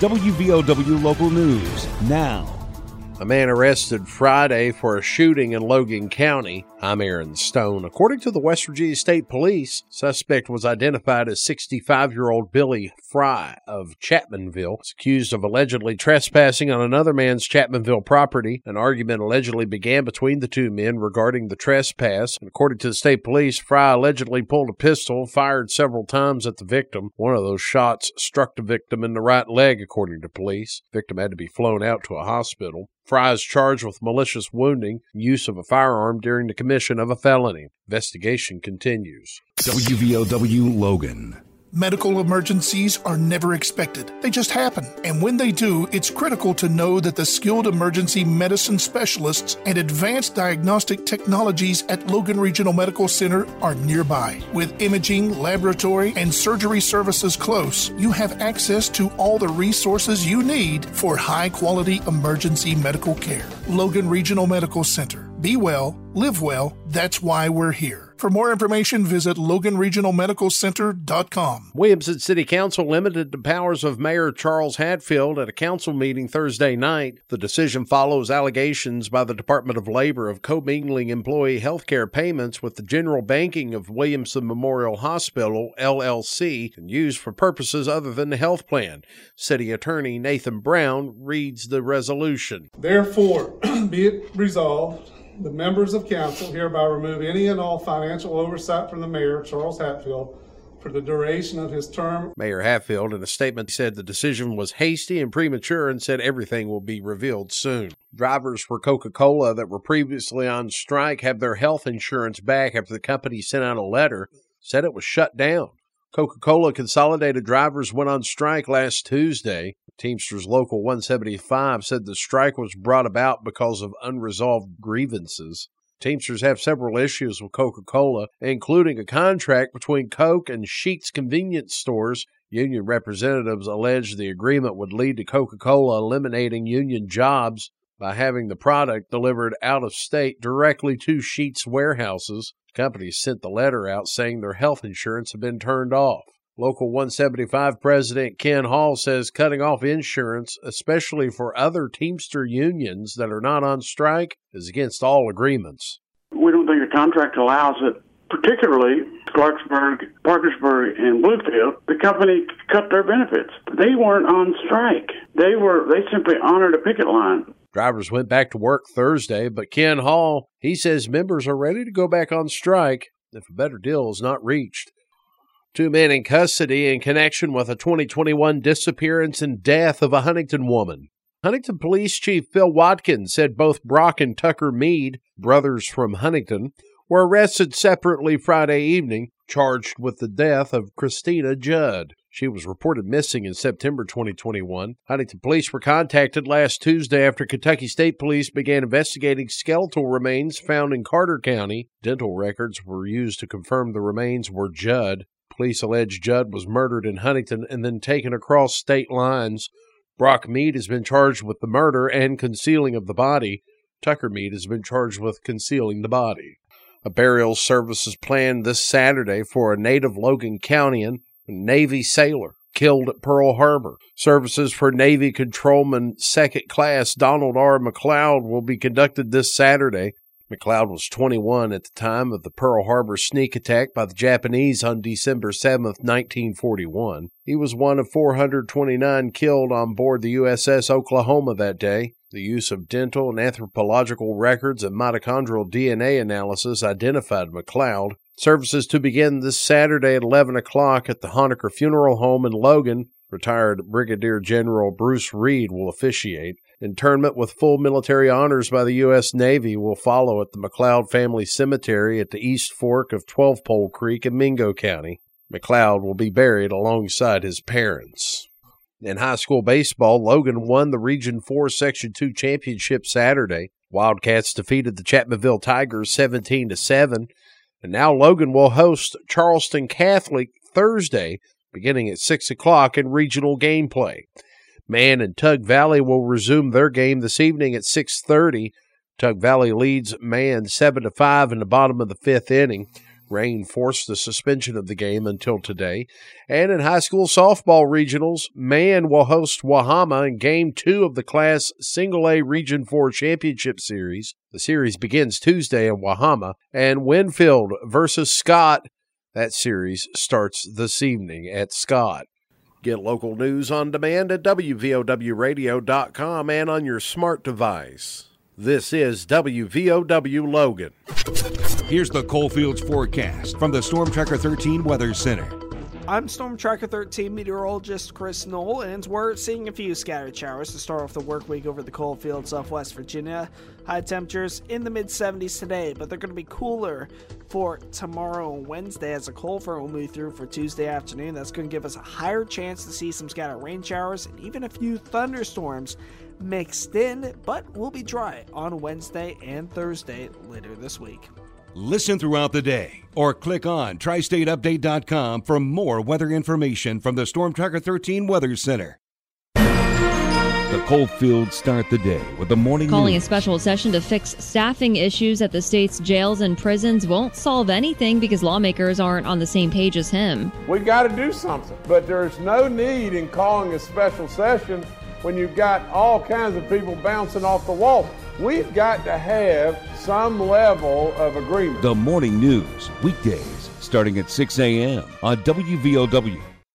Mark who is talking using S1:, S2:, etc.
S1: WVOW Local News now.
S2: A man arrested Friday for a shooting in Logan County. I'm Aaron Stone. According to the West Virginia State Police, suspect was identified as 65-year-old Billy Fry of Chapmanville. He's accused of allegedly trespassing on another man's Chapmanville property. An argument allegedly began between the two men regarding the trespass. And according to the state police, Fry allegedly pulled a pistol, fired several times at the victim. One of those shots struck the victim in the right leg, according to police. The victim had to be flown out to a hospital. Fry is charged with malicious wounding, use of a firearm during the commission of a felony. Investigation continues.
S1: WVOW Logan.
S3: Medical emergencies are never expected. They just happen. And when they do, it's critical to know that the skilled emergency medicine specialists and advanced diagnostic technologies at Logan Regional Medical Center are nearby. With imaging, laboratory, and surgery services close, you have access to all the resources you need for high quality emergency medical care. Logan Regional Medical Center. Be well, live well. That's why we're here. For more information, visit LoganRegionalMedicalCenter.com.
S2: Williamson City Council limited the powers of Mayor Charles Hatfield at a council meeting Thursday night. The decision follows allegations by the Department of Labor of commingling employee health care payments with the general banking of Williamson Memorial Hospital, LLC, and used for purposes other than the health plan. City Attorney Nathan Brown reads the resolution.
S4: Therefore, be it resolved the members of council hereby remove any and all financial oversight from the mayor, Charles Hatfield, for the duration of his term.
S2: Mayor Hatfield, in a statement, said the decision was hasty and premature and said everything will be revealed soon. Drivers for Coca Cola that were previously on strike have their health insurance back after the company sent out a letter, said it was shut down. Coca Cola Consolidated drivers went on strike last Tuesday. Teamsters Local 175 said the strike was brought about because of unresolved grievances. Teamsters have several issues with Coca Cola, including a contract between Coke and Sheetz convenience stores. Union representatives alleged the agreement would lead to Coca Cola eliminating union jobs by having the product delivered out of state directly to Sheetz warehouses. Companies sent the letter out saying their health insurance had been turned off. Local 175 President Ken Hall says cutting off insurance, especially for other Teamster unions that are not on strike, is against all agreements.
S5: We don't think the contract allows it, particularly Clarksburg, Parkersburg, and Bluefield. The company cut their benefits. They weren't on strike. They were they simply honored a picket line.
S2: Drivers went back to work Thursday, but Ken Hall, he says members are ready to go back on strike if a better deal is not reached. Two men in custody in connection with a 2021 disappearance and death of a Huntington woman. Huntington Police Chief Phil Watkins said both Brock and Tucker Mead, brothers from Huntington, were arrested separately Friday evening, charged with the death of Christina Judd. She was reported missing in September 2021. Huntington police were contacted last Tuesday after Kentucky State Police began investigating skeletal remains found in Carter County. Dental records were used to confirm the remains were Judd. Police allege Judd was murdered in Huntington and then taken across state lines. Brock Mead has been charged with the murder and concealing of the body. Tucker Mead has been charged with concealing the body. A burial service is planned this Saturday for a native Logan Countyan Navy sailor killed at Pearl Harbor. Services for Navy Controlman Second Class Donald R. McLeod will be conducted this Saturday. McLeod was 21 at the time of the Pearl Harbor sneak attack by the Japanese on December 7, 1941. He was one of 429 killed on board the USS Oklahoma that day. The use of dental and anthropological records and mitochondrial DNA analysis identified McLeod. Services to begin this Saturday at 11 o'clock at the Honaker Funeral Home in Logan. Retired Brigadier General Bruce Reed will officiate. Interment with full military honors by the U.S. Navy will follow at the McLeod Family Cemetery at the East Fork of Twelve Pole Creek in Mingo County. McLeod will be buried alongside his parents. In high school baseball, Logan won the Region 4 Section 2 championship Saturday. Wildcats defeated the Chapmanville Tigers 17 to 7. And now Logan will host Charleston Catholic Thursday, beginning at 6 o'clock in regional gameplay. Man and Tug Valley will resume their game this evening at 6.30. Tug Valley leads Man 7 to 5 in the bottom of the fifth inning. Rain forced the suspension of the game until today. And in high school softball regionals, Man will host Wahama in game two of the Class Single A Region 4 Championship Series. The series begins Tuesday in Wahama, and Winfield versus Scott. That series starts this evening at Scott. Get local news on demand at WVOWradio.com and on your smart device. This is WVOW Logan.
S1: Here's the Coalfields forecast from the Storm Tracker 13 Weather Center.
S6: I'm Storm Tracker 13 meteorologist Chris Knoll, and we're seeing a few scattered showers to start off the work week over the coal fields of West Virginia. High temperatures in the mid 70s today, but they're going to be cooler for tomorrow and Wednesday as a cold front will move through for Tuesday afternoon. That's going to give us a higher chance to see some scattered rain showers and even a few thunderstorms mixed in, but we'll be dry on Wednesday and Thursday later this week.
S1: Listen throughout the day or click on tristateupdate.com for more weather information from the Storm Tracker 13 Weather Center. The Coalfields start the day with the morning
S7: Calling
S1: news.
S7: a special session to fix staffing issues at the state's jails and prisons won't solve anything because lawmakers aren't on the same page as him.
S8: We've got to do something. But there's no need in calling a special session when you've got all kinds of people bouncing off the wall. We've got to have some level of agreement.
S1: The morning news, weekdays starting at 6 a.m. on WVOW